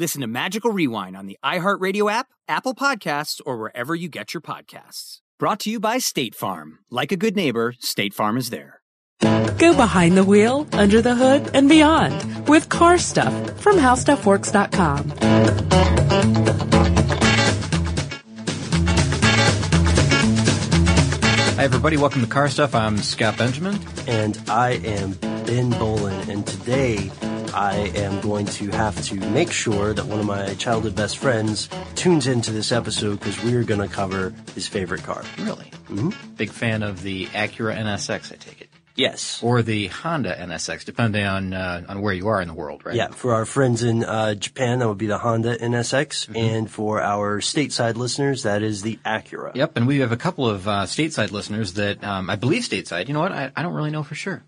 Listen to Magical Rewind on the iHeartRadio app, Apple Podcasts, or wherever you get your podcasts. Brought to you by State Farm. Like a good neighbor, State Farm is there. Go behind the wheel, under the hood, and beyond with car stuff from howstuffworks.com. Hi, everybody. Welcome to Car Stuff. I'm Scott Benjamin. And I am Ben Bowlin. And today I am going to have to make sure that one of my childhood best friends tunes into this episode because we are going to cover his favorite car. Really? Mm-hmm. Big fan of the Acura NSX, I take it. Yes. Or the Honda NSX, depending on uh, on where you are in the world, right? Yeah. For our friends in uh, Japan, that would be the Honda NSX, mm-hmm. and for our stateside listeners, that is the Acura. Yep. And we have a couple of uh, stateside listeners that um, I believe stateside. You know what? I, I don't really know for sure.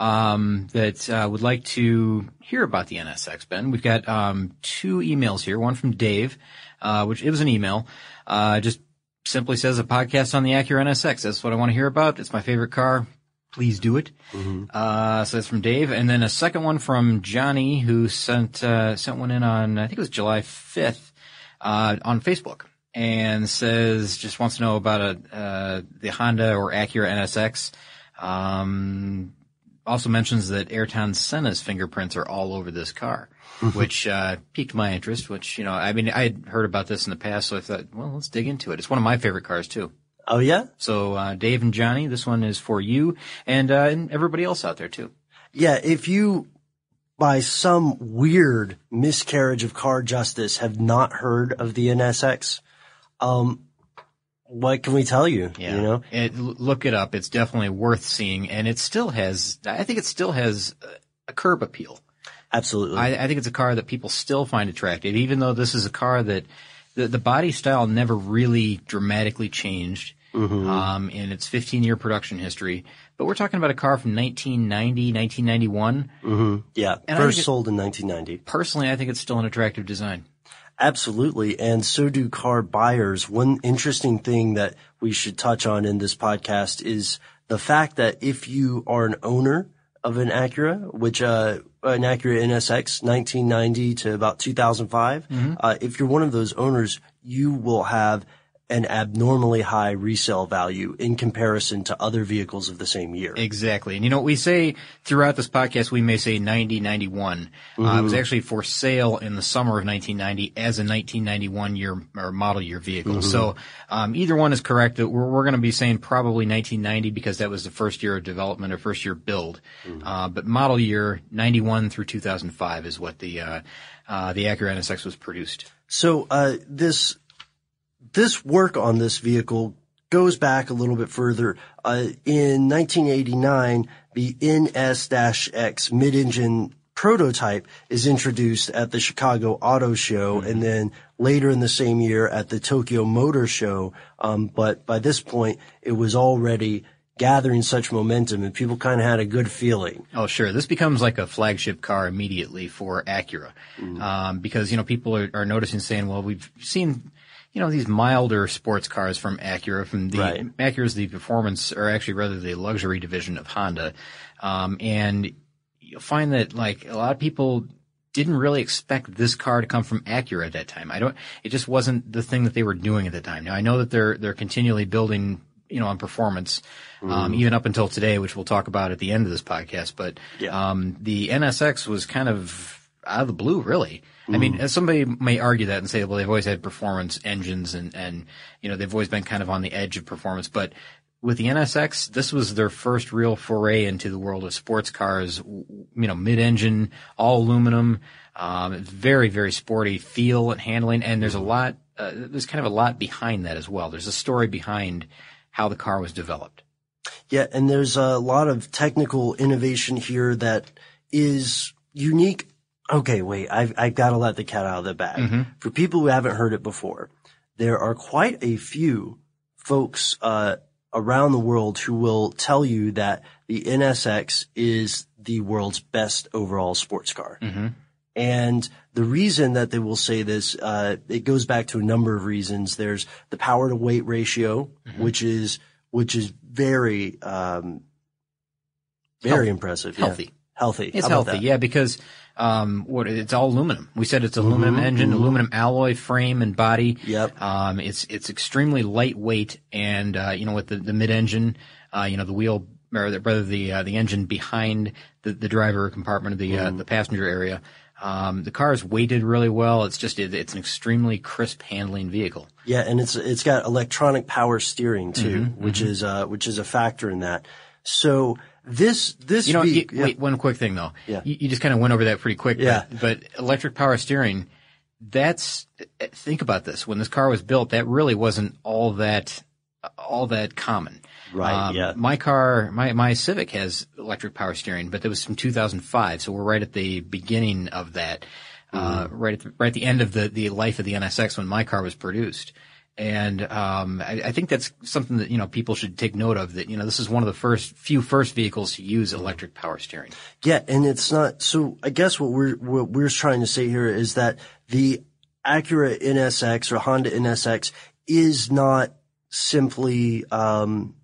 Um, that uh, would like to hear about the NSX. Ben, we've got um, two emails here. One from Dave, uh, which it was an email. Uh, just simply says a podcast on the Acura NSX. That's what I want to hear about. It's my favorite car please do it. Mm-hmm. Uh, so that's from Dave, and then a second one from Johnny, who sent uh, sent one in on I think it was July fifth uh, on Facebook, and says just wants to know about a uh, the Honda or Acura NSX. Um, also mentions that Ayrton Senna's fingerprints are all over this car, which uh, piqued my interest. Which you know, I mean, I had heard about this in the past, so I thought, well, let's dig into it. It's one of my favorite cars too. Oh yeah. So uh, Dave and Johnny, this one is for you and uh, and everybody else out there too. Yeah, if you by some weird miscarriage of car justice have not heard of the NSX, um, what can we tell you? Yeah. You know, it, look it up. It's definitely worth seeing, and it still has. I think it still has a curb appeal. Absolutely. I, I think it's a car that people still find attractive, even though this is a car that the, the body style never really dramatically changed. Mm-hmm. Um, in its 15 year production history. But we're talking about a car from 1990, 1991. Mm-hmm. Yeah. And First sold in 1990. Personally, I think it's still an attractive design. Absolutely. And so do car buyers. One interesting thing that we should touch on in this podcast is the fact that if you are an owner of an Acura, which, uh, an Acura NSX 1990 to about 2005, mm-hmm. uh, if you're one of those owners, you will have an abnormally high resale value in comparison to other vehicles of the same year. Exactly. And you know what we say throughout this podcast, we may say 90, 91. Mm-hmm. Uh, it was mm-hmm. actually for sale in the summer of 1990 as a 1991 year or model year vehicle. Mm-hmm. So, um, either one is correct. We're, we're going to be saying probably 1990 because that was the first year of development or first year build. Mm-hmm. Uh, but model year 91 through 2005 is what the, uh, uh, the Acura NSX was produced. So, uh, this this work on this vehicle goes back a little bit further. Uh, in 1989, the NS-X mid-engine prototype is introduced at the Chicago Auto Show, mm-hmm. and then later in the same year at the Tokyo Motor Show. Um, but by this point, it was already gathering such momentum and people kind of had a good feeling. Oh, sure. This becomes like a flagship car immediately for Acura. Mm-hmm. Um, because, you know, people are, are noticing saying, well, we've seen you know, these milder sports cars from Acura, from the, Right. Acura's the performance, or actually rather the luxury division of Honda. Um, and you'll find that like a lot of people didn't really expect this car to come from Acura at that time. I don't, it just wasn't the thing that they were doing at the time. Now I know that they're, they're continually building, you know, on performance, um, even up until today, which we'll talk about at the end of this podcast. But, Yeah. um, the NSX was kind of out of the blue, really. I mean, as somebody may argue that and say, well, they've always had performance engines and, and, you know, they've always been kind of on the edge of performance, but with the NSX, this was their first real foray into the world of sports cars, you know, mid-engine, all aluminum, um, very, very sporty feel and handling. And there's a lot, uh, there's kind of a lot behind that as well. There's a story behind how the car was developed. Yeah, and there's a lot of technical innovation here that is unique. Okay, wait, I've, I've got to let the cat out of the bag. For people who haven't heard it before, there are quite a few folks, uh, around the world who will tell you that the NSX is the world's best overall sports car. And the reason that they will say this, uh, it goes back to a number of reasons. There's the power to weight ratio, which is, which is very, um, very impressive. yeah. Healthy. Healthy. It's healthy, that? yeah, because um, what it's all aluminum. We said it's aluminum engine, aluminum alloy frame and body. Yep. Um, it's it's extremely lightweight, and uh, you know, with the, the mid-engine, uh, you know, the wheel or the, rather the uh, the engine behind the, the driver compartment of the uh, the passenger area. Um, the car is weighted really well. It's just it, it's an extremely crisp handling vehicle. Yeah, and it's it's got electronic power steering too, Mm-hmm, which is uh which is a factor in that. So this this You know, you, yeah. wait, one quick thing though. Yeah. You, you just kind of went over that pretty quick. Yeah. But, but electric power steering, that's, think about this. When this car was built, that really wasn't all that, all that common. Right, yeah. My car, my, my Civic has electric power steering, but that was from 2005. So we're right at the beginning of that. Uh, Mm-hmm. right at the, right at the end of the, the life of the NSX when my car was produced. And um, I, I think that's something that you know people should take note of. That you know this is one of the first few first vehicles to use electric power steering. Yeah, and it's not. So I guess what we're what we're trying to say here is that the Acura NSX or Honda NSX is not simply um,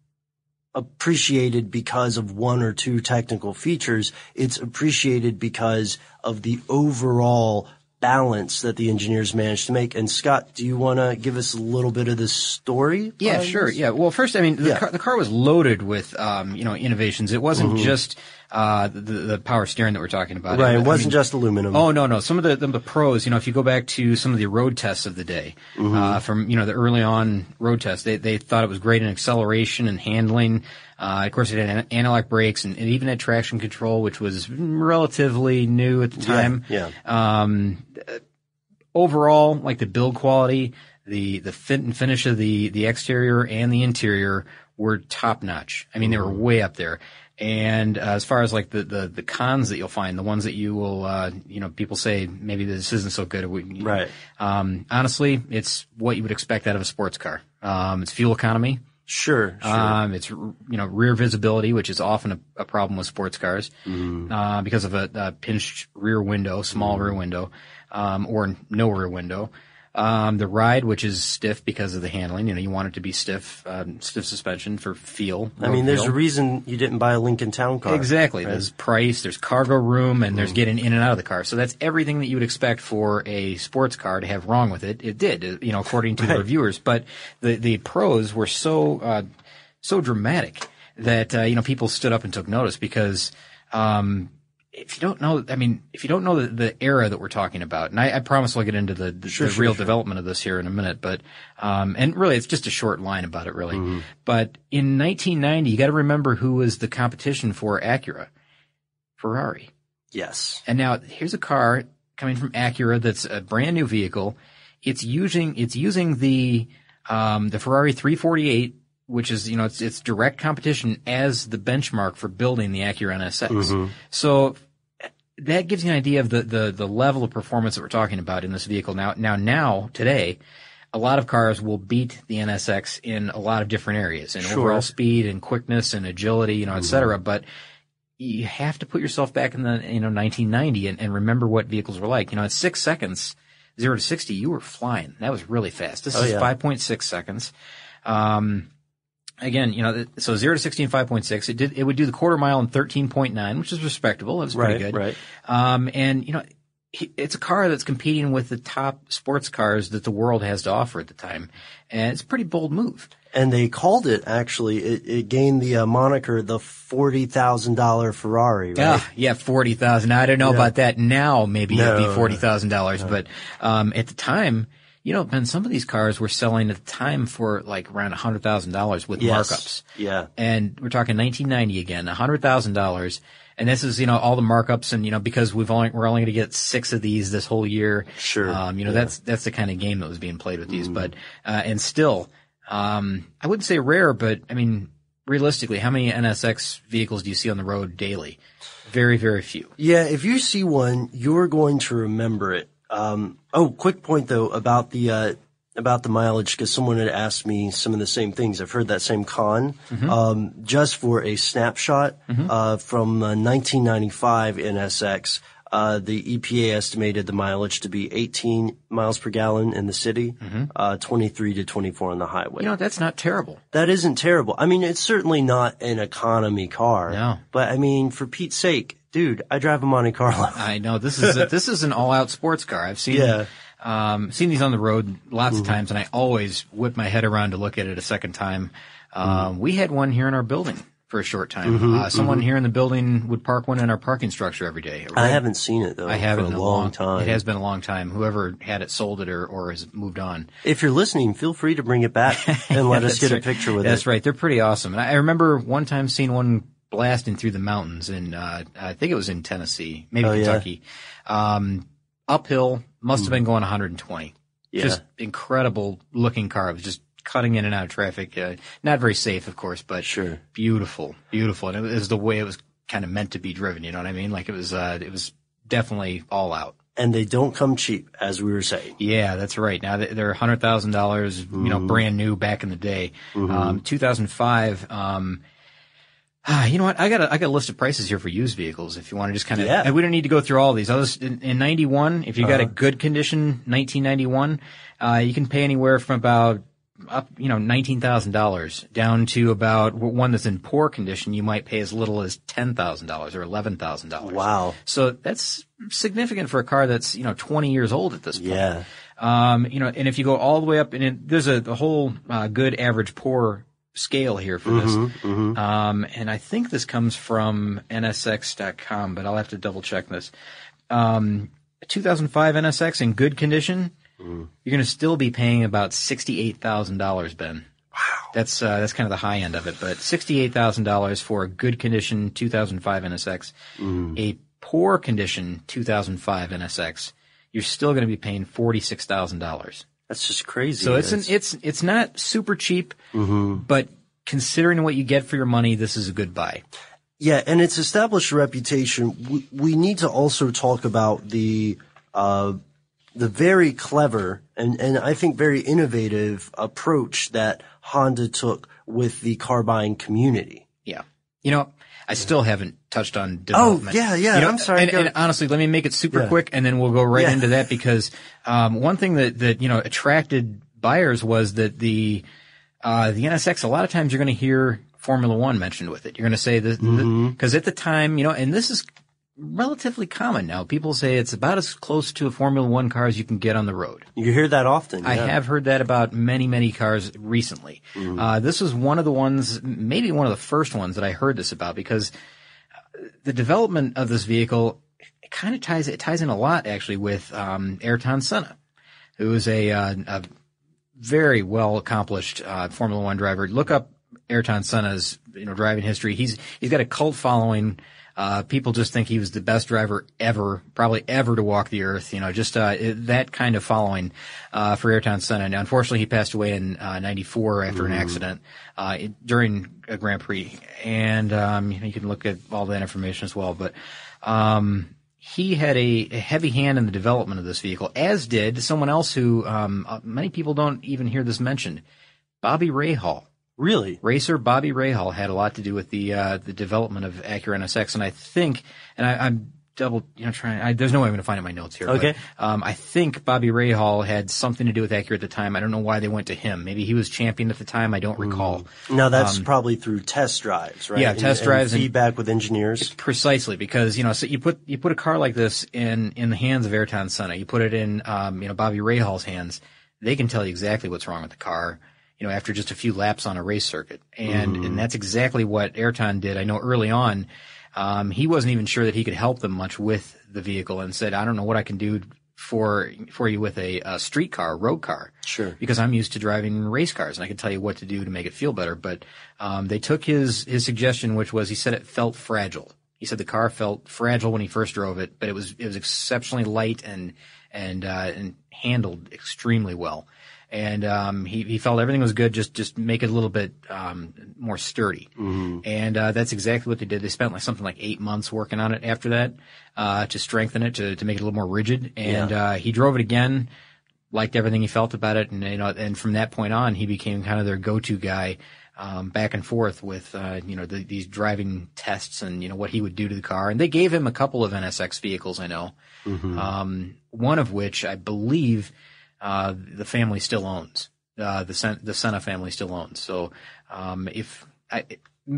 appreciated because of one or two technical features. It's appreciated because of the overall balance that the engineers managed to make. And Scott, do you want to give us a little bit of the story? Yeah, sure. this? Yeah. Well, first, I mean, the, Yeah. car, the car was loaded with, um, you know, innovations. It wasn't Mm-hmm. just uh, the, the power steering that we're talking about. Right. It wasn't just aluminum. Oh no, no. Some of the, the the pros, you know, if you go back to some of the road tests of the day, Mm-hmm. uh, from you know the early on road tests, they they thought it was great in acceleration and handling. Uh, of course, it had an- anti-lock brakes and it even had traction control, which was relatively new at the time. yeah. Um, overall, like the build quality, the the fit and finish of the the exterior and the interior were top notch. I mean, they were way up there. And uh, as far as like the, the the cons that you'll find, the ones that you will, uh, you know, people say maybe this isn't so good. We- Right. Um, honestly, it's what you would expect out of a sports car. Um, it's fuel economy. Sure. Sure. Um, it's you know rear visibility, which is often a, a problem with sports cars uh, because of a, a pinched rear window, small rear window, um, or no rear window. Um, the ride, which is stiff because of the handling, you know, you want it to be stiff, um, stiff suspension for feel. I mean, there's feel. a reason you didn't buy a Lincoln Town car. Exactly. There's price, there's cargo room, and Mm. there's getting in and out of the car. So that's everything that you would expect for a sports car to have wrong with it. It did, you know, according to the reviewers. But the the pros were so uh, so dramatic that uh, you know people stood up and took notice because. Um, if you don't know, I mean, if you don't know the, the era that we're talking about, and I, I promise we'll get into the, the, Sure, the sure, real sure. development of this here in a minute, but, um, and really it's just a short line about it really. Mm-hmm. But in 1990, you got to remember who was the competition for Acura. Ferrari. Yes. And now here's a car coming from Acura that's a brand new vehicle. It's using it's using the um, the Ferrari 348, which is you know it's it's direct competition as the benchmark for building the Acura NSX. So that gives you an idea of the, the the level of performance that we're talking about in this vehicle. Now now now today. A lot of cars will beat the NSX in a lot of different areas, in Sure. overall speed and quickness and agility, you know, et cetera. But you have to put yourself back in the you know 1990 and, and remember what vehicles were like. You know, at six seconds, zero to sixty, you were flying. That was really fast. This Oh, is yeah. five point six seconds. Um, again, you know, so zero to sixty in five point six. It did. It would do the quarter mile in thirteen point nine, which is respectable. It was pretty Right, good. right. Um, and you know, he- it's a car that's competing with the top sports cars that the world has to offer at the time, and it's a pretty bold move. And they called it actually. It, it gained the uh, moniker the forty thousand dollar Ferrari. Right? Yeah, yeah, forty thousand. I don't know about that now. Maybe it'd be forty thousand dollars, but um, at the time, you know, Ben, some of these cars were selling at the time for like around a hundred thousand dollars with Yes. markups. Yeah. and we're talking 1990 again, a hundred thousand dollars. And this is, you know, all the markups and, you know, because we've only, we're only going to get six of these this whole year. Sure. Um, you know, that's, that's the kind of game that was being played with these, but, uh, and still, um, I wouldn't say rare, but I mean, realistically, how many NSX vehicles do you see on the road daily? Very, very few. Yeah, if you see one, you're going to remember it. Um, oh, quick point though about the uh, about the mileage because someone had asked me some of the same things. I've heard that same con. Um, just for a snapshot uh, from uh, 1995 NSX, uh, the EPA estimated the mileage to be 18 miles per gallon in the city, uh, 23 to 24 on the highway. You know, that's not terrible. That isn't terrible. I mean, it's certainly not an economy car. No. But I mean, for Pete's sake, dude, I drive a Monte Carlo. I know this is a, this is an all out sports car. I've seen Yeah. um, seen these on the road lots of times, and I always whip my head around to look at it a second time. Um, We had one here in our building for a short time. uh, someone here in the building would park one in our parking structure every day. I haven't seen it though. I haven't for in a long, time. It has been a long time. Whoever had it sold it or, or has moved on. If you're listening, feel free to bring it back and let us get right. a picture with That's it. That's right. They're pretty awesome. And I I remember one time seeing one blasting through the mountains in, uh, I think it was in Tennessee, maybe Oh, yeah? Hmm. Kentucky. Um, uphill, must have been going 120. Yeah. Just incredible looking car. It was just cutting in and out of traffic. Uh, not very safe, of course, but Sure. beautiful, beautiful. And it was the way it was kind of meant to be driven. You know what I mean? Like it was, uh, it was definitely all out. And they don't come cheap, as we were saying. Yeah, that's right. Now they- they're hundred thousand dollars, you know, Mm-hmm. brand new back in the day. Um, 2005. Um, you know what? I got a, I got a list of prices here for used vehicles. If you want to just kind of, Yeah. Uh-huh. we don't need to go through all these. I was in, in 91. If you got a good condition, 1991, uh, you can pay anywhere from about up, you know, nineteen thousand dollars down to about one that's in poor condition. You might pay as little as ten thousand dollars or eleven thousand dollars. Wow. So that's significant for a car that's you know 20 years old at this point. Yeah. Um, you know, and if you go all the way up, and it, there's a, a whole uh, good, average, poor scale here for this. Um, and I think this comes from NSX.com, but I'll have to double check this. Um, 2005 NSX in good condition, you're going to still be paying about sixty-eight thousand dollars, Ben. Wow. That's uh, that's kind of the high end of it, but sixty-eight thousand dollars for a good condition 2005 NSX. A poor condition 2005 NSX, you're still going to be paying forty-six thousand dollars. That's just crazy. So it's an, it's it's not super cheap, but considering what you get for your money, this is a good buy. Yeah, and it's established a reputation. We, we need to also talk about the uh, the very clever and, and I think very innovative approach that Honda took with the car buying community. Yeah. You know, I still haven't touched on development. Oh, yeah, yeah, You know, I'm sorry, And, and honestly, let me make it super Yeah. quick, and then we'll go right Yeah. into that because um, one thing that that you know attracted buyers was that the uh, the NSX. A lot of times, you're going to hear Formula One mentioned with it. You're going to say that Mm-hmm. because at the time, you know, and this is relatively common now. People say it's about as close to a Formula One car as you can get on the road. You hear that often. I have heard that about many, many cars recently. Uh, this was one of the ones, maybe one of the first ones that I heard this about because the development of this vehicle it kind of ties it ties in a lot actually with um, Ayrton Senna, who is a, uh, a very well accomplished uh, Formula One driver. Look up Ayrton Senna's you know driving history. He's he's got a cult following. Uh, people just think he was the best driver ever, probably ever to walk the earth. You know, just uh, it- that kind of following uh, for Ayrton Senna. Now, unfortunately, he passed away in uh, '94 after an accident uh, it- during a Grand Prix, and um, you, know, you can look at all that information as well. But um, he had a, a heavy hand in the development of this vehicle, as did someone else who um, uh, many people don't even hear this mentioned, Bobby Rahal. Really? Racer Bobby Rahal had a lot to do with the uh, the development of Acura NSX, and I think, and I, I'm double, you know, trying. I, there's no way I'm going to find it in my notes here. Okay. But, um, I think Bobby Rahal had something to do with Acura at the time. I don't know why they went to him. Maybe he was champion at the time. I don't recall. No, that's probably through test drives, right? Um, yeah, And- test drives and- feedback with engineers. Precisely, because you know, so you put you put a car like this in in the hands of Ayrton Senna. You put it in, um, you know, Bobby Rahal's hands. They can tell you exactly what's wrong with the car. You know, after just a few laps on a race circuit, and and that's exactly what Ayrton did. I know early on, um, he wasn't even sure that he could help them much with the vehicle, and said, "I don't know what I can do for for you with a, a street car, a road car." Sure. because I'm used to driving race cars and I can tell you what to do to make it feel better. But um, they took his his suggestion, which was he said it felt fragile. He said the car felt fragile when he first drove it, but it was it was exceptionally light and and uh, and handled extremely well. And um, he he felt everything was good. Just just make it a little bit um, more sturdy. And uh, that's exactly what they did. They spent like something like eight months working on it after that uh, to strengthen it to to make it a little more rigid. And Yeah. uh, he drove it again liked everything he felt about it, and you know, and from that point on, he became kind of their go-to guy, um, back and forth with uh, you know the, these driving tests and you know what he would do to the car. And they gave him a couple of NSX vehicles, I know, um, one of which I believe uh, the family still owns. Uh, the Sen- the Senna family still owns. So um, if I,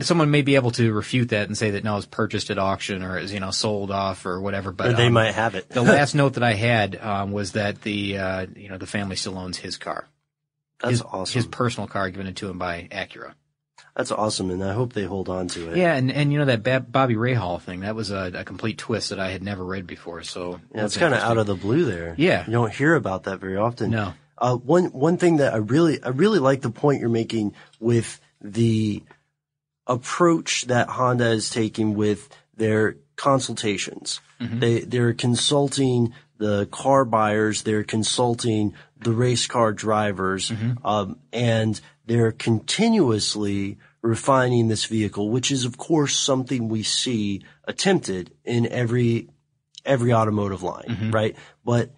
someone may be able to refute that and say that no, it's purchased at auction or is you know sold off or whatever, but Or they um, might have it. the last note that I had um, was that the uh, you know the family still owns his car. That's his, awesome. His personal car given it to him by Acura. That's awesome, and I hope they hold on to it. Yeah, and, and you know that Bobby Rahal thing that was a, a complete twist that I had never read before. So Yeah, it's kind of out of the blue there. Yeah. you don't hear about that very often. No. Uh, one one thing that I really I really like the point you're making with the approach that Honda is taking with their consultations. They they're consulting the car buyers, they're consulting the race car drivers, um, and they're continuously refining this vehicle, which is of course something we see attempted in every every automotive line, right? But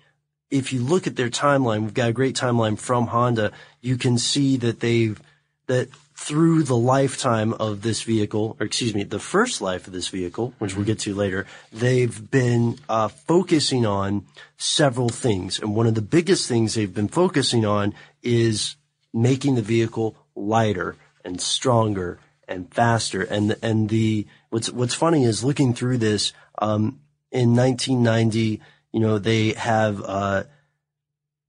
if you look at their timeline, we've got a great timeline from Honda. You can see that they've that through the lifetime of this vehicle, or excuse me, the first life of this vehicle, which we'll get to later, they've been uh, focusing on several things, and one of the biggest things they've been focusing on is making the vehicle lighter and stronger and faster. And and the what's what's funny is looking through this. Um, in 1990, you know, they have uh,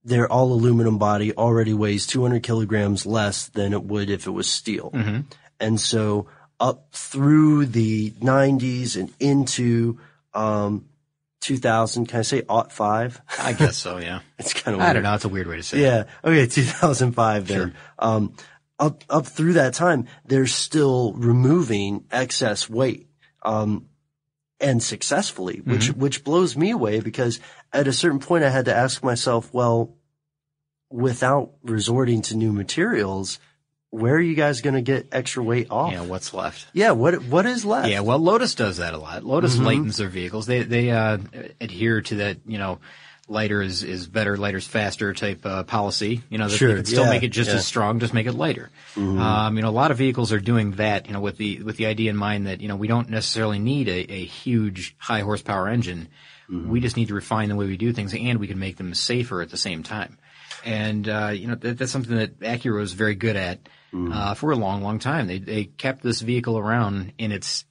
their all aluminum body already weighs 200 kilograms less than it would if it was steel. And so up through the 90s and into um, 2000, can I say aught five? I guess so. Yeah. it's kind of I don't know. It's a weird way to say it. yeah. Okay. 2005 then. Um, up, up through that time, they're still removing excess weight. Um, and successfully, which, which blows me away because at a certain point I had to ask myself, well, without resorting to new materials, where are you guys going to get extra weight off? Yeah. What's left? Yeah. What, what is left? Yeah, well, Lotus does that a lot. Lotus Mm-hmm. lightens their vehicles. They they uh, adhere to that, you know, lighter is is better, lighter's faster type uh, policy. You know, that Sure, they can still yeah, make it just yeah. Mm-hmm. as strong, just make it lighter. Um, you know, a lot of vehicles are doing that. You know, with the with the idea in mind that you know we don't necessarily need a, a huge high horsepower engine. Mm-hmm. We just need to refine the way we do things, and we can make them safer at the same time. And uh, you know that, that's something that Acura was very good at Mm-hmm. uh, for a long, long time. They they kept this vehicle around in its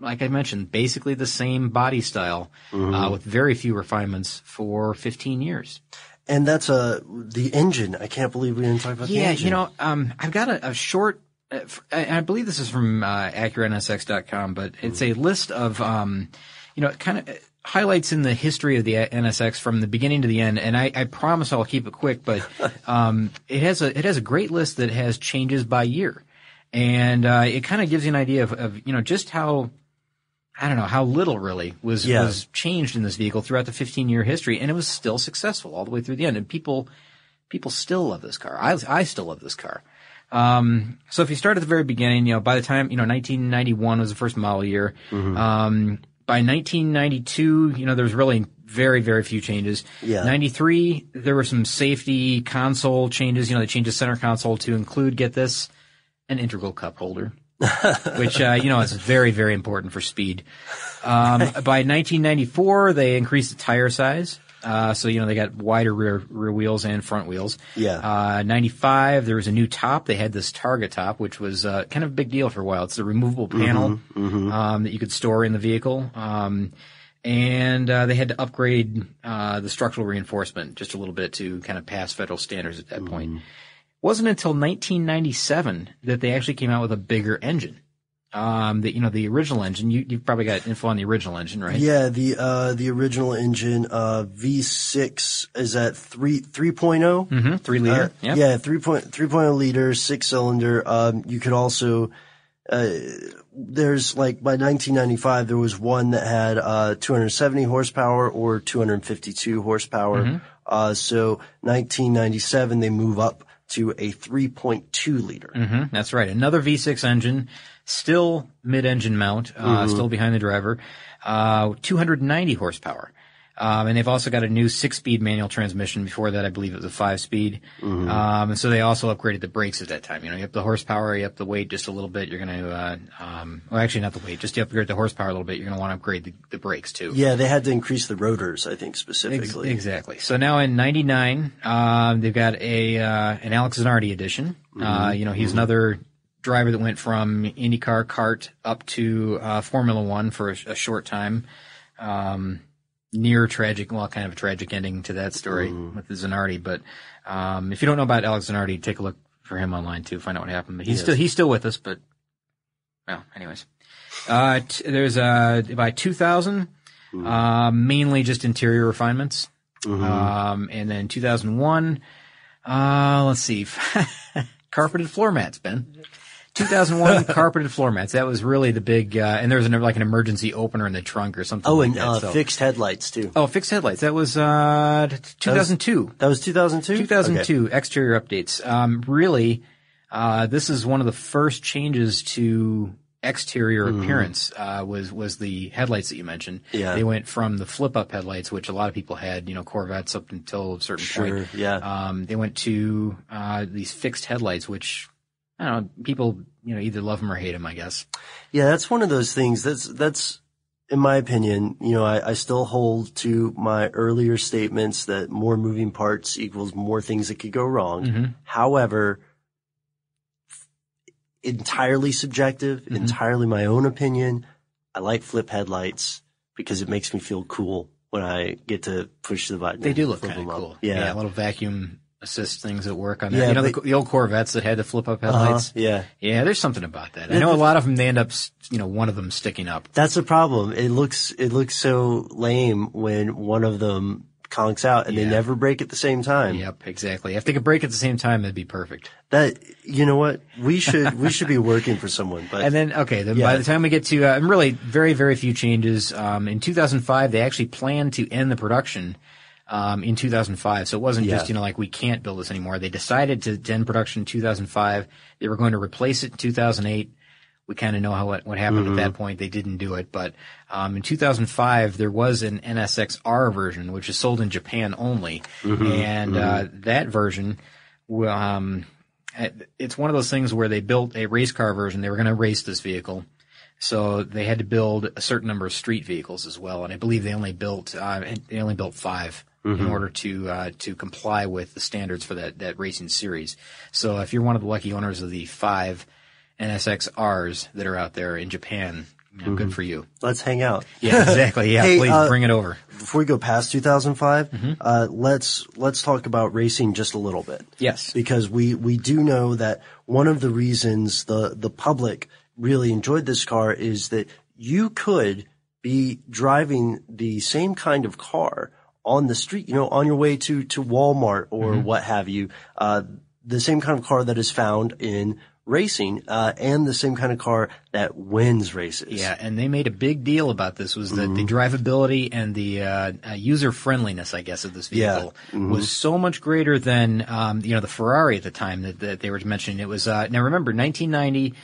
like I mentioned, basically the same body style Mm-hmm. uh, with very few refinements for 15 years. And that's uh the engine. I can't believe we didn't talk about the Yeah, you know, um, I've got a, a short. Uh, I believe this is from uh, AcuraNSX.com, but it's a list of, um, you know, kind of highlights in the history of the NSX from the beginning to the end. And I, I promise I'll keep it quick, but um, it has a it has a great list that has changes by year, and uh, it kind of gives you an idea of, of you know just how. I don't know how little really was Yeah. was changed in this vehicle throughout the 15 year history, and it was still successful all the way through the end. And people people still love this car. I I still love this car. Um, so if you start at the very beginning, you know, by the time, you know, 1991 was the first model year. Um, by 1992, you know, there was really very, very few changes. Yeah. 93, there were some safety console changes. You know, they changed the center console to include, get this, an integral cup holder. which uh, you know is very very important for speed. Um, by 1994, they increased the tire size. Uh, so you know they got wider rear rear wheels and front wheels. Yeah. Uh, 95, there was a new top. They had this Targa top, which was uh, kind of a big deal for a while. It's a removable panel Um, that you could store in the vehicle. Um, and uh, they had to upgrade uh, the structural reinforcement just a little bit to kind of pass federal standards at that point. Wasn't until 1997 that they actually came out with a bigger engine. Um, the you know the original engine. You you've probably got info on the original engine, right? Yeah, the uh, the original engine uh, V6 is at three 3.0. Mm-hmm. Three liter. Uh, Yep. Yeah, 3.0 3.0 liter, six cylinder. Um, you could also, uh, there's like by 1995, there was one that had, uh, 270 horsepower or 252 horsepower. Mm-hmm. Uh, so 1997, they move up to a 3.2 liter. hmm That's right. Another V6 engine, still mid-engine mount, uh, still behind the driver, uh, 290 horsepower. Um, and they've also got a new six-speed manual transmission. Before that, I believe it was a five-speed. Um, and so they also upgraded the brakes at that time. You know, you up the horsepower, you up the weight just a little bit. You're going to, uh, um, well, actually not the weight, just to upgrade the horsepower a little bit. You're going to want to upgrade the, the brakes too. Yeah, they had to increase the rotors, I think, Ex- specifically. exactly. So now in '99, um, they've got a uh, an Alex Zanardi edition. Uh, you know, he's another driver that went from IndyCar kart up to uh, Formula One for a, a short time. Um, near tragic, well, kind of a tragic ending to that story with Zanardi. But um, if you don't know about Alex Zanardi, take a look for him online too. Find out what happened. But he's still he's still with us. But well, anyways, uh, t- there's uh, by 2000, uh, mainly just interior refinements. Um, and then 2001, uh, let's see, carpeted floor mats, Ben. 2001 carpeted floor mats. That was really the big, uh, and there was an, like an emergency opener in the trunk or something Oh, like and that. uh, so- fixed headlights too. Oh, fixed headlights. That was, uh, 2002. That was 2002? 2002 exterior updates. Um, really, uh, this is one of the first changes to exterior Mm-hmm. appearance. Uh, was was the headlights that you mentioned. Yeah. they went from the flip up headlights, which a lot of people had. You know, Corvettes up until a certain Sure, point. yeah. Um, they went to uh, these fixed headlights, which I don't know. People, you know, either love them or hate them. I guess. Yeah, that's one of those things. That's that's in my opinion. You know, I, I still hold to my earlier statements that more moving parts equals more things that could go wrong. Mm-hmm. However, entirely subjective, Mm-hmm. entirely my own opinion. I like flip headlights because it makes me feel cool when I get to push the button. They do look kind of cool. Yeah. little vacuum assist things that work on that. Yeah, you know, the, the old Corvettes that had the flip up Uh-huh, headlights. yeah. Yeah, there's something about that. I know a lot of them. They end up, you know, one of them sticking up. That's the problem. It looks it looks so lame when one of them conks out and they never break at the same time. Yep, exactly. If they could break at the same time, that'd be perfect. That you know what we should we should be working for someone. But And then, okay, then Yeah. by the time we get to, uh, really very, very few changes. Um, in 2005, they actually planned to end the production. Um, in 2005. So it wasn't just, you know, like we can't build this anymore. They decided to to end production in 2005. They were going to replace it in 2008. We kind of know how what, what happened Mm-hmm. at that point. They didn't do it, but um, in 2005 there was an NSX-R version, which is sold in Japan only, Mm-hmm. and Uh, that version, um, it's one of those things where they built a race car version. They were going to race this vehicle, so they had to build a certain number of street vehicles as well. And I believe they only built uh, they only built 5 in order to uh, to comply with the standards for that that racing series. So if you're one of the lucky owners of the five NSX-Rs that are out there in Japan, you know, good for you. let's hang out. Yeah, exactly. Yeah, Hey, please uh, bring it over. Before we go past 2005, Mm-hmm. uh, let's let's talk about racing just a little bit. Yes. because we we do know that one of the reasons the the public really enjoyed this car is that you could be driving the same kind of car on the street, you know, on your way to to Walmart or Mm-hmm. what have you. Uh, the same kind of car that is found in racing, uh, and the same kind of car that wins races. Yeah, and they made a big deal about this was that the drivability and the uh, uh, user friendliness, I guess, of this Yeah. vehicle was so much greater than um, you know the Ferrari at the time that, that they were mentioning. It was uh, now remember 1990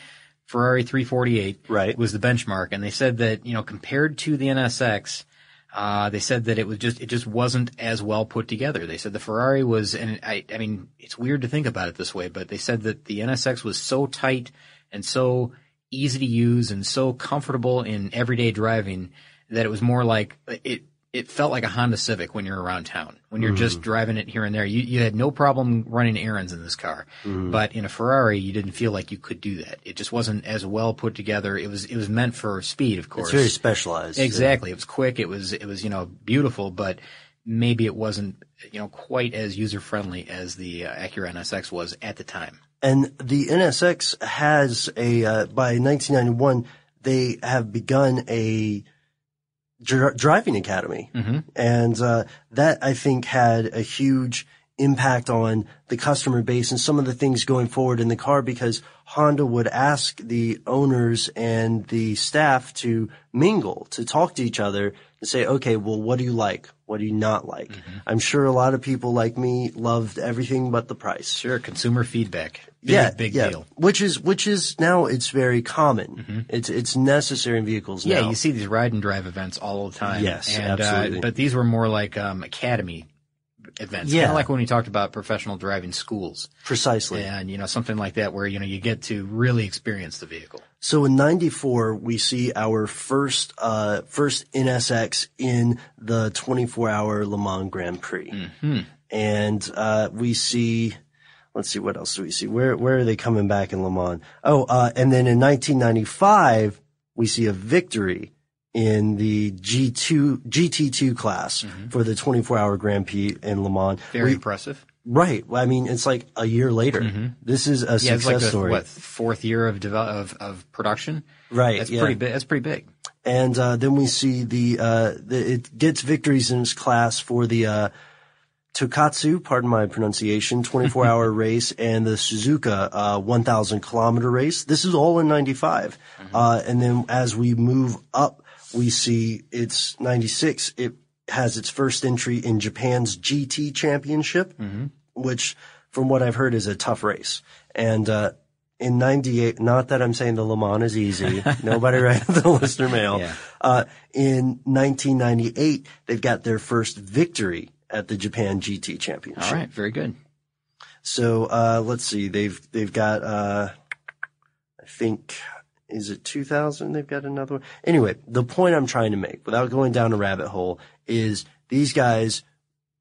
Ferrari 348 Right. was the benchmark, and they said that you know compared to the NSX. Uh, they said that it was just, it just wasn't as well put together. They said the Ferrari was, and I, I mean, it's weird to think about it this way, but they said that the NSX was so tight and so easy to use and so comfortable in everyday driving that it was more like it. It felt like a Honda Civic when you're around town. When you're just driving it here and there, you, you had no problem running errands in this car. But in a Ferrari, you didn't feel like you could do that. It just wasn't as well put together. It was it was meant for speed, of course. It's very specialized. Exactly. It was quick. It was, it was, you know, beautiful, but maybe it wasn't, you know, quite as user friendly as the uh, Acura NSX was at the time. And the NSX has a, uh, by 1991, they have begun a dri- driving academy. And, uh, that I think had a huge impact on the customer base and some of the things going forward in the car because Honda would ask the owners and the staff to mingle, to talk to each other say, okay, well, what do you like? What do you not like? I'm sure a lot of people like me loved everything but the price. Sure. Consumer feedback. Big, yeah, big yeah. deal. Which is which is now it's very common. It's it's necessary in vehicles Yeah, now. you see these ride and drive events all the time. Yes, and, absolutely. Uh, but these were more like um, academy events. Yeah. Kind of like when we talked about professional driving schools. precisely. And, you know, something like that where, you know, you get to really experience the vehicle. So in '94, we see our first uh, first NSX in the 24-hour Le Mans Grand Prix, Mm-hmm. and uh, we see. Let's see what else do we see. Where where are they coming back in Le Mans? Oh, uh, and then in 1995, we see a victory in the G2 GT2 class for the 24-hour Grand Prix in Le Mans. Mm-hmm. Very We- impressive. Right. I mean, it's like a year later. This is a Mm-hmm. Yeah, success it's like the, story. what, fourth year of, devel- of, of production? Right. That's yeah. pretty big. That's pretty big. And uh, then we see the, uh, the it gets victories in its class for the uh, Tokatsu, pardon my pronunciation, 24 hour race and the Suzuka uh, 1,000 kilometer race. This is all in 95. Uh, and then as we move up, we see it's 96. It has its first entry in Japan's GT Championship, which, from what I've heard, is a tough race. And uh, in 98, not that I'm saying the Le Mans is easy. Nobody write the listener mail. Yeah. Uh, in 1998, they've got their first victory at the Japan GT Championship. All right. Very good. So, uh, let's see. They've, they've got, uh, I think, is it 2000? They've got another one. Anyway, the point I'm trying to make without going down a rabbit hole is these guys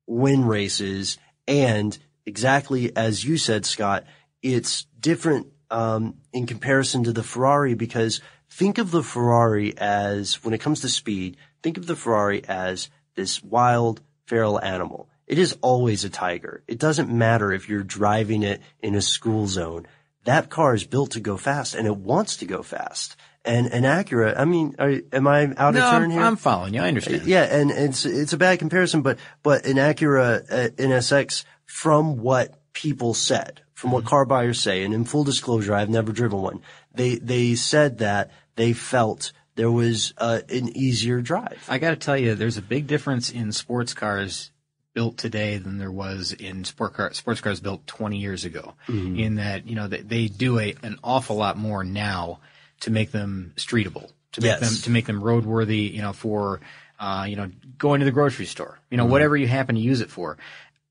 win races and exactly as you said, Scott, it's different, um, in comparison to the Ferrari because think of the Ferrari as, when it comes to speed, think of the Ferrari as this wild, feral animal. It is always a tiger. It doesn't matter if you're driving it in a school zone. That car is built to go fast and it wants to go fast. And an Acura, I mean, are, am I out No, of turn I'm, here? I'm following you. I understand. Yeah, and it's it's a bad comparison, but but an Acura uh, NSX from what people said, from Mm-hmm. what car buyers say, and in full disclosure, I've never driven one. They they said that they felt there was uh, an easier drive. I got to tell you, there's a big difference in sports cars built today than there was in sport car, sports cars built 20 years ago. In that, you know, they, they do a, an awful lot more now to make them streetable, to make Yes. them to make them roadworthy. You know, for uh, you know, going to the grocery store. You know, whatever you happen to use it for.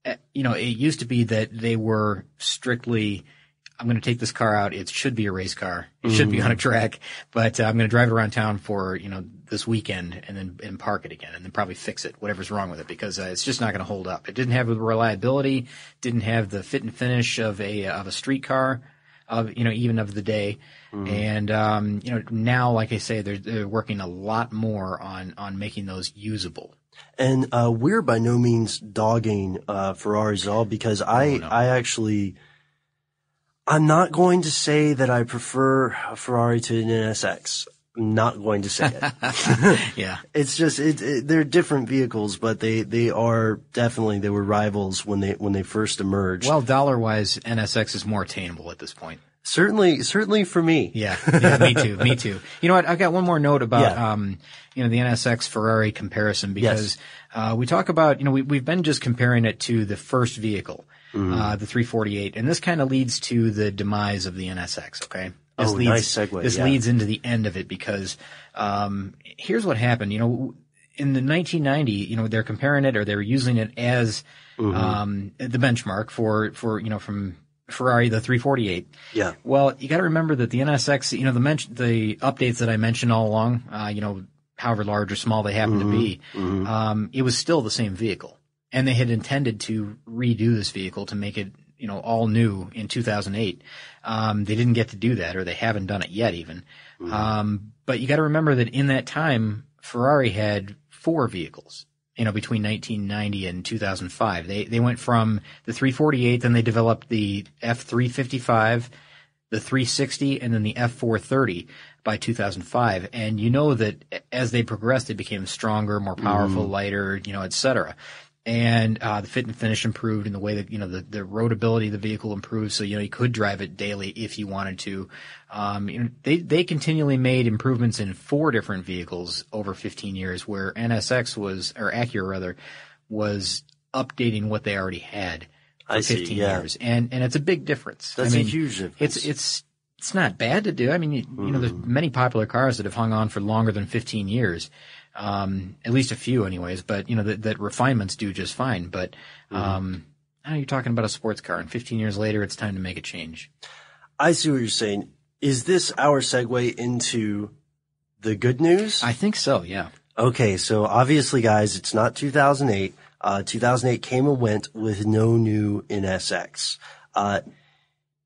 Uh, You know, it used to be that they were strictly. I'm going to take this car out. It should be a race car. It should be on a track, but uh, I'm going to drive it around town for you know this weekend and then and park it again and then probably fix it whatever's wrong with it because uh, it's just not going to hold up. It didn't have the reliability, didn't have the fit and finish of a of a street car, of you know even of the day. And um, you know now, like I say, they're they're working a lot more on on making those usable. And uh, we're by no means dogging uh, Ferraris at all because I I actually I'm not going to say that I prefer a Ferrari to an NSX. I'm not going to say it. Yeah. It's just it, it, they're different vehicles, but they they are definitely they were rivals when they when they first emerged. Well, dollar wise, NSX is more attainable at this point. Certainly certainly for me. Yeah, yeah, me too, me too. You know what? I've got one more note about, Yeah. um, you know, the NSX Ferrari comparison because, uh, we talk about, you know, we, we've been just comparing it to the first vehicle, Mm-hmm. uh, the 348, and this kind of leads to the demise of the NSX, okay? This Oh, leads, nice segue, This yeah. leads into the end of it because, um, here's what happened, you know, in the 1990, you know, they're comparing it or they're using it as, Mm-hmm. um, the benchmark for, for, you know, from Ferrari, the 348. Yeah. Well, you got to remember that the NSX, you know, the men- the updates that I mentioned all along, uh, you know, however large or small they happen to be, um, it was still the same vehicle, and they had intended to redo this vehicle to make it, you know, all new in 2008. Um, they didn't get to do that, or they haven't done it yet, even. Um, but you got to remember that in that time, Ferrari had four vehicles you know, between 1990 and 2005. They, they went from the 348, then they developed the F355, the 360, and then the F430 by 2005. And you know that as they progressed, they became stronger, more powerful, mm-hmm. lighter, you know, et cetera. And, uh, the fit and finish improved and the way that, you know, the, the roadability of the vehicle improved. So, you know, you could drive it daily if you wanted to. Um, you know, they, they continually made improvements in four different vehicles over 15 years where NSX was, or Acura rather, was updating what they already had for I see, 15 yeah. years. And, and it's a big difference. That's I a mean, huge difference. It's, it's, it's not bad to do. I mean, you, you know, there's many popular cars that have hung on for longer than 15 years. Um, at least a few anyways, but you know, that, that refinements do just fine. But, um, I know you're talking about a sports car and 15 years later, it's time to make a change. I see what you're saying. Is this our segue into the good news? I think so. Yeah. Okay, so obviously, guys, it's not 2008. Uh, 2008 came and went with no new NSX. Uh,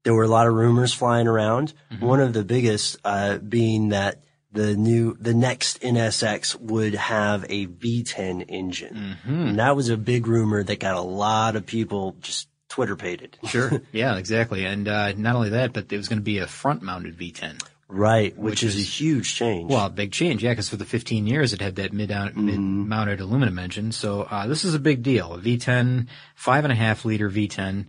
there were a lot of rumors flying around. One of the biggest uh, being that the new, the next NSX would have a V10 engine. And that was a big rumor that got a lot of people just Twitter pated. Sure. yeah, exactly. And, uh, not only that, but it was going to be a front mounted V10. Right, which, Which is, is- a huge change. Well, a big change, yeah, because for the 15 years it had that mid mid-mounted aluminum engine. So uh, this is a big deal. A V10, five and a half liter V10,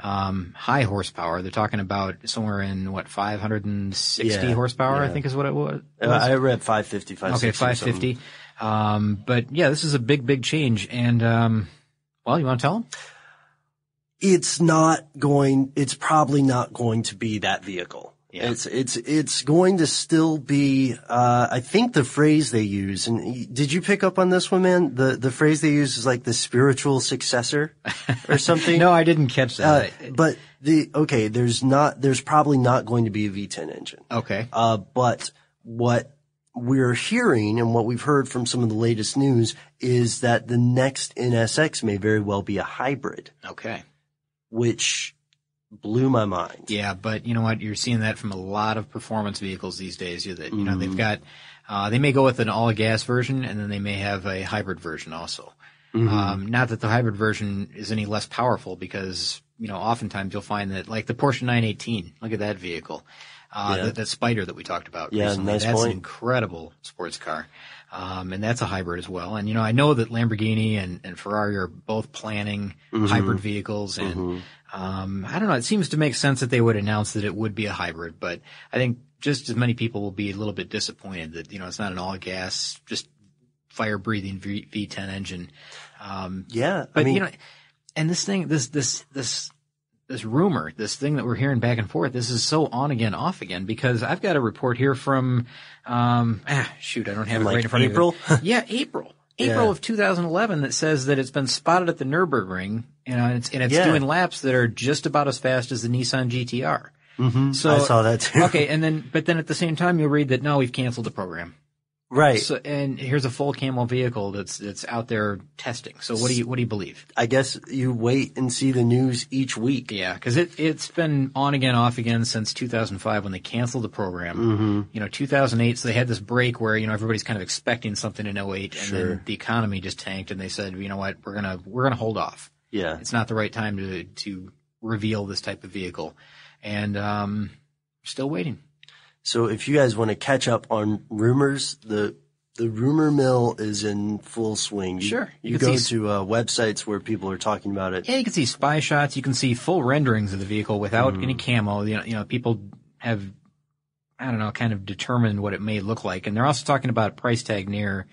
um, high horsepower. They're talking about somewhere in what 560 Yeah, horsepower, I think is what it was. Uh, I read 550, 560. okay, 550. Um, but yeah, this is a big, big change. And um, well, you want to tell them? it's not going, it's probably not going to be that vehicle. Yeah. It's, it's, it's going to still be, uh, I think the phrase they use, and did you pick up on this one, man? The, the phrase they use is like the spiritual successor or something. No, I didn't catch Uh, that. but the, okay, there's not, there's probably not going to be a V10 engine. okay. Uh, but what we're hearing and what we've heard from some of the latest news is that the next NSX may very well be a hybrid, Okay. which blew my mind. Yeah, but you know what? You're seeing that from a lot of performance vehicles these days. You that you know they've got, uh, they may go with an all gas version, and then they may have a hybrid version also. Um, not that the hybrid version is any less powerful, because you know oftentimes you'll find that like the Porsche 918. Look at that vehicle, uh, Yeah. that, that Spider that we talked about Yeah, recently. nice that's point. an incredible sports car. Um, and that's a hybrid as well. And you know, I know that Lamborghini and, and Ferrari are both planning hybrid vehicles and, um, I don't know. It seems to make sense that they would announce that it would be a hybrid, but I think just as many people will be a little bit disappointed that, you know, it's not an all gas, just fire breathing v, V10 engine. Um, Yeah, but I mean, you know, and this thing, this, this, this, this rumor, this thing that we're hearing back and forth, this is so on again, off again, because I've got a report here from, um, ah, shoot, I don't have it right in front April? of me. yeah, April. April Yeah. of 2011 that says that it's been spotted at the Nürburgring, and it's, and it's Yeah. doing laps that are just about as fast as the Nissan GTR. Mm-hmm. So I saw that too. okay, and then but then at the same time you'll read that no, we've canceled the program. Right. So and here's a full camo vehicle that's that's out there testing. So what do you what do you believe? I guess you wait and see the news each week. Yeah, because it it's been on again, off again since 2005 when they canceled the program. You know, 2008, so they had this break where you know everybody's kind of expecting something in 08, and then the economy just tanked, and they said, you know what, we're gonna we're gonna hold off. Yeah. It's not the right time to to reveal this type of vehicle, and um, still waiting. So if you guys want to catch up on rumors, the the rumor mill is in full swing. You, Sure. You, You can go see- to uh, websites where people are talking about it. Yeah, you can see spy shots. You can see full renderings of the vehicle without Mm. any camo. You know, you know, people have, I don't know, kind of determined what it may look like, and they're also talking about a price tag near,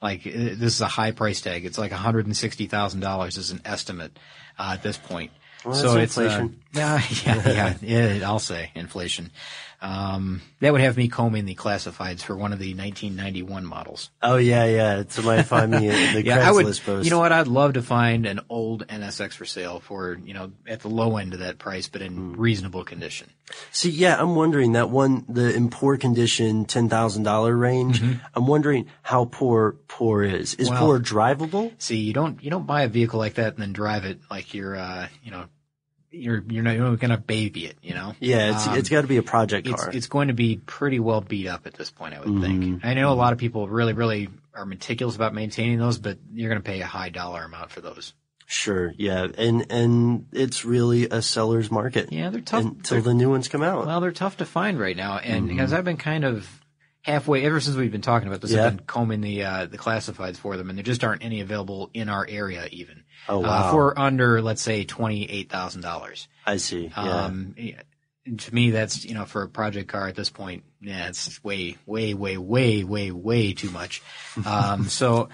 like uh, this is a high price tag. It's like one hundred and sixty thousand dollars is an estimate uh, at this point. Well, so that's it's uh, inflation. yeah, yeah, yeah, yeah. I'll say inflation. Um, that would have me combing the classifieds for one of the 1991 models. Oh yeah, yeah. Somebody find me the Yeah, Craigslist I would. post. You know what? I'd love to find an old NSX for sale for you know at the low end of that price, but in Hmm. reasonable condition. See, yeah, I'm wondering that one, the in poor condition, ten thousand dollar range. I'm wondering how poor poor is. Is Well- poor drivable? See, you don't you don't buy a vehicle like that and then drive it like you're uh you know you're you're not, you're not gonna baby it. You know. Yeah, it's Um, it's got to be a project it's car. it's going to be pretty well beat up at this point, I would Mm-hmm. think. I know a lot of people really really are meticulous about maintaining those, but you're going to pay a high dollar amount for those. sure, yeah, and and it's really a seller's market. Yeah, they're tough. until They're- the new ones come out. Well, they're tough to find right now, and Mm-hmm. because I've been kind of halfway ever since we've been talking about this, Yeah. I've been combing the uh, the classifieds for them, and there just aren't any available in our area even. Oh, Uh, for under let's say twenty eight thousand dollars. I see. Yeah. Um, yeah, to me, that's you know for a project car at this point, yeah, it's way, way, way, way, way, way too much. Um, so.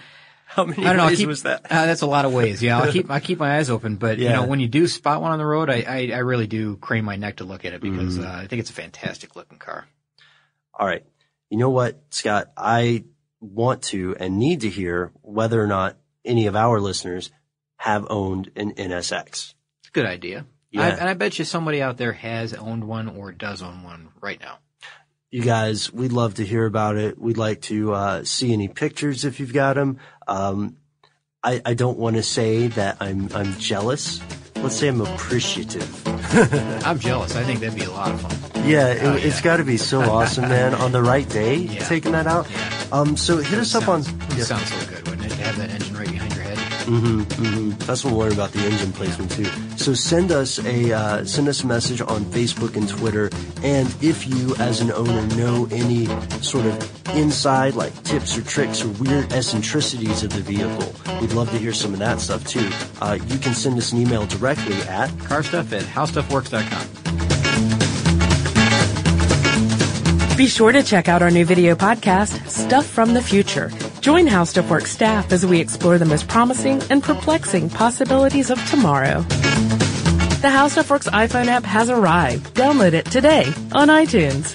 How many I don't know. I ways keep, was that? Uh, that's a lot of ways. Yeah, I'll keep I keep my eyes open, but you know when you do spot one on the road, I I, I really do crane my neck to look at it because Mm-hmm. uh, I think it's a fantastic looking car. All right. You know what, Scott? I want to and need to hear whether or not any of our listeners have owned an NSX. It's a good idea. Yeah. I, and I bet you somebody out there has owned one or does own one right now. You guys, we'd love to hear about it. We'd like to uh, see any pictures if you've got them. Um, I, I don't want to say that I'm I'm jealous. Let's say I'm appreciative. I'm jealous. I think that'd be a lot of fun. Yeah, it, Oh, it's yeah. got to be so awesome, man. On the right day, Yeah. taking that out. Yeah. Um, so hit us up on. Sounds- Yeah. Sounds so good, wouldn't it? To have that engine right behind your head. Mm-hmm. That's what we'll learn about the engine placement too. So send us a uh, send us a message on Facebook and Twitter. And if you, as an owner, know any sort of inside like tips or tricks or weird eccentricities of the vehicle, we'd love to hear some of that stuff too. Uh, you can send us an email directly at Car stuff at howstuffworks.com. Be sure to check out our new video podcast, Stuff from the Future. Join How Stuff Works staff as we explore the most promising and perplexing possibilities of tomorrow. The How Stuff Works iPhone app has arrived. Download it today on iTunes.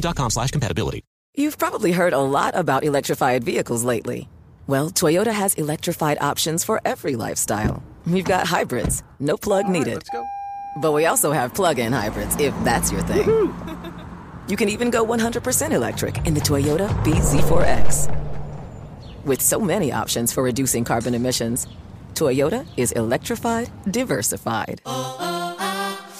dexcom.com slash compatibility. You've probably heard a lot about electrified vehicles lately. Well, Toyota has electrified options for every lifestyle. We've got hybrids, no plug needed. let's go. But we also have plug-in hybrids, if that's your thing. You can even go 100% electric in the Toyota BZ4X. With so many options for reducing carbon emissions, Toyota is electrified, diversified.